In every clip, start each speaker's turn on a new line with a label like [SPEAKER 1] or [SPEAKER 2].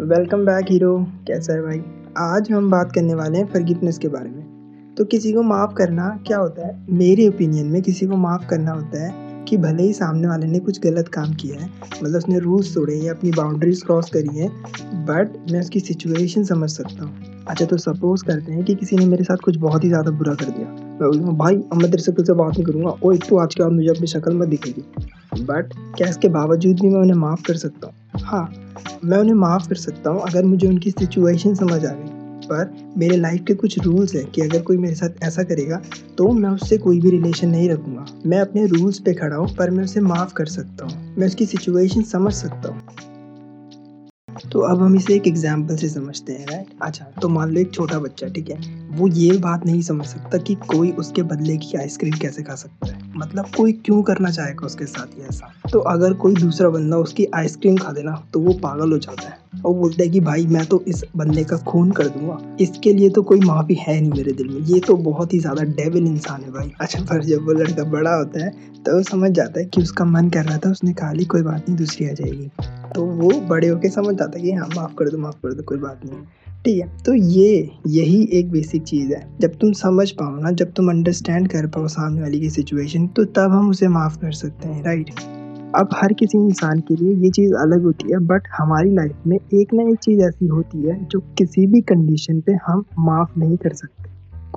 [SPEAKER 1] Welcome back hero कैसा है भाई? आज हम बात करने वाले हैं फर्गिवनेस के बारे में। तो किसी को माफ़ करना क्या होता है? मेरे ओपिनियन में किसी को माफ़ करना होता है कि भले ही सामने वाले ने कुछ गलत काम किया है मतलब उसने रूल्स तोड़े या अपनी बाउंड्रीज क्रॉस करी है बट मैं उसकी सिचुएशन समझ सकता हूँ। अच्छा तो सपोज़ करते हैं कि किसी ने मेरे साथ कुछ बहुत ही ज़्यादा बुरा कर दिया। मैं बोलूँगा भाई, अब मैं तेरे से से बात नहीं करूँगा। ओ एक तो आज के बाद मुझे अपनी शक्ल मत दिखेगी। बट क्या इसके बावजूद भी मैं उन्हें माफ़ कर सकता हूँ? हाँ मैं उन्हें माफ़ कर सकता हूँ अगर मुझे उनकी सिचुएशन समझ आ गई। पर मेरे लाइफ के कुछ रूल्स हैं कि अगर कोई मेरे साथ ऐसा करेगा तो मैं उससे कोई भी रिलेशन नहीं रखूँगा। मैं अपने रूल्स पे खड़ा हूँ, पर मैं उसे माफ़ कर सकता हूँ। मैं उसकी सिचुएशन समझ सकता हूँ। तो अब हम इसे एक एग्ज़ाम्पल से समझते हैं राइट अच्छा तो मान लो एक छोटा बच्चा, ठीक है? वो ये बात नहीं समझ सकता कि कोई उसके बदले की आइसक्रीम कैसे खा सकता है। मतलब कोई क्यों करना चाहेगा उसके साथ ये ऐसा? तो अगर कोई दूसरा बंदा उसकी आइसक्रीम खा देना तो वो पागल हो जाता है और बोलता है कि भाई, मैं तो इस बंदे का खून कर दूँगा। इसके लिए तो कोई माफ़ी है नहीं मेरे दिल में। ये तो बहुत ही ज़्यादा डेविल इंसान है भाई। अच्छा पर जब वो लड़का बड़ा होता है तो समझ जाता है कि उसका मन कर रहा था, उसने खा ली, कोई बात नहीं, दूसरी आ जाएगी। तो वो बड़े होके समझ जाता है कि हाँ माफ़ कर दो, माफ़ कर दो, कोई बात नहीं। ठीक है तो ये, यही एक बेसिक चीज़ है। जब तुम समझ पाओ ना, जब तुम अंडरस्टैंड कर पाओ सामने वाली की सिचुएशन तो तब हम उसे माफ़ कर सकते हैं राइट अब हर किसी इंसान के लिए ये चीज़ अलग होती है बट हमारी लाइफ में एक ना एक चीज़ ऐसी होती है, जो किसी भी कंडीशन पे हम माफ़ नहीं कर सकते।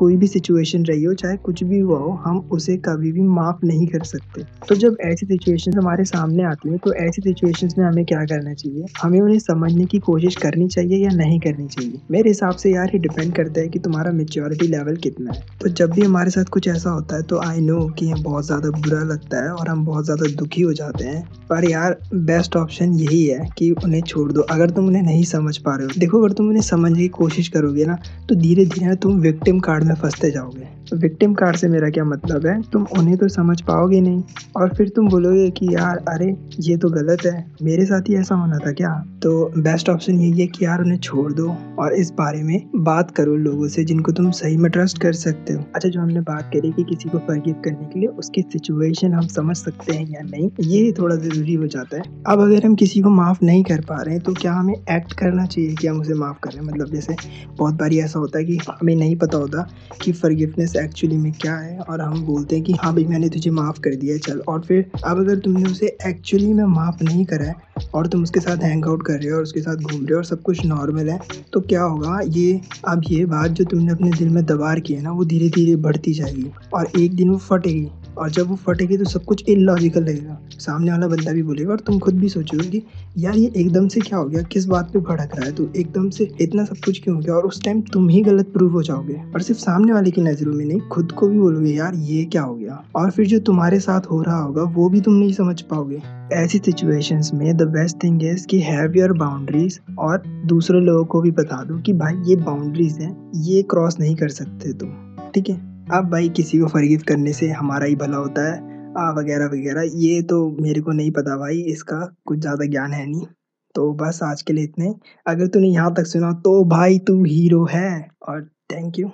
[SPEAKER 1] कोई भी सिचुएशन रही हो, चाहे कुछ भी हुआ हो, हम उसे कभी भी माफ़ नहीं कर सकते। तो जब ऐसी सिचुएशन हमारे सामने आती है तो ऐसी सिचुएशन में हमें क्या करना चाहिए? हमें उन्हें समझने की कोशिश करनी चाहिए या नहीं करनी चाहिए? मेरे हिसाब से यार, ये डिपेंड करता है कि तुम्हारा मेच्योरिटी लेवल कितना है। तो जब भी हमारे साथ कुछ ऐसा होता है तो आई नो कि बहुत ज़्यादा बुरा लगता है और हम बहुत ज़्यादा दुखी हो जाते हैं। पर यार बेस्ट ऑप्शन यही है कि उन्हें छोड़ दो। अगर तुम उन्हें नहीं समझ पा रहे हो, देखो, अगर तुम उन्हें समझने की कोशिश करोगे ना तो धीरे धीरे तुम विक्टिम कार्ड में फंसते जाओगे। विक्टिम कार्ड से मेरा क्या मतलब है? तुम उन्हें तो समझ पाओगे नहीं। और फिर तुम बोलोगे कि यार, अरे, ये तो गलत है। मेरे साथ ही ऐसा होना था क्या? तो बेस्ट ऑप्शन यही है कि यार, उन्हें छोड़ दो। और इस बारे में बात करो लोगों से जिनको तुम सही में ट्रस्ट कर सकते हो। अच्छा जो हमने बात करी कि किसी को फर्गिव करने के लिए उसकी सिचुएशन हम समझ सकते हैं या नहीं, ये थोड़ा ज़रूरी हो जाता है। अब अगर हम किसी को माफ़ नहीं कर पा रहे हैं तो क्या हमें एक्ट करना चाहिए कि हम उसे माफ़ करें? मतलब जैसे बहुत बारी ऐसा होता है कि हमें नहीं पता होता कि फर्गिवनेस एक्चुअली में क्या है और हम बोलते हैं कि हाँ भाई, मैंने तुझे माफ़ कर दिया, चल। और फिर अब अगर तुमने उसे एक्चुअली में माफ़ नहीं करा है और तुम उसके साथ हैंग आउट कर रहे हो और उसके साथ घूम रहे हो और सब कुछ नॉर्मल है तो क्या होगा? ये, अब ये बात जो तुमने अपने दिल में दबार की है ना, वो धीरे धीरे बढ़ती जाएगी और एक दिन वो फटेगी। और जब वो फटेगी तो सब कुछ इलॉजिकल लगेगा। सामने वाला बंदा भी बोलेगा और तुम खुद भी सोचोगे कि यार ये एकदम से क्या हो गया? किस बात पे भड़क रहा है? तो एकदम से इतना सब कुछ क्यों हो गया? और उस टाइम तुम ही गलत प्रूव हो जाओगे। और सिर्फ़ सामने वाले की नज़रों में नहीं, खुद को भी बोलोगे, यार ये क्या हो गया? और फिर जो तुम्हारे साथ हो रहा होगा, वो भी तुम नहीं समझ पाओगे। ऐसी सिचुएशंस में द बेस्ट थिंग इज़ कि हैव योर बाउंड्रीज और दूसरे लोगों को भी बता दो कि भाई ये बाउंड्रीज हैं, ये क्रॉस नहीं कर सकते तुम। ठीक है? अब भाई किसी को फरगिव करने से हमारा ही भला होता है। आ, वगैरह वगैरह। ये तो मेरे को नहीं पता भाई, इसका कुछ ज़्यादा ज्ञान है नहीं। तो बस आज के लिए इतने। अगर तूने यहाँ तक सुना तो भाई तू हीरो है। और थैंक यू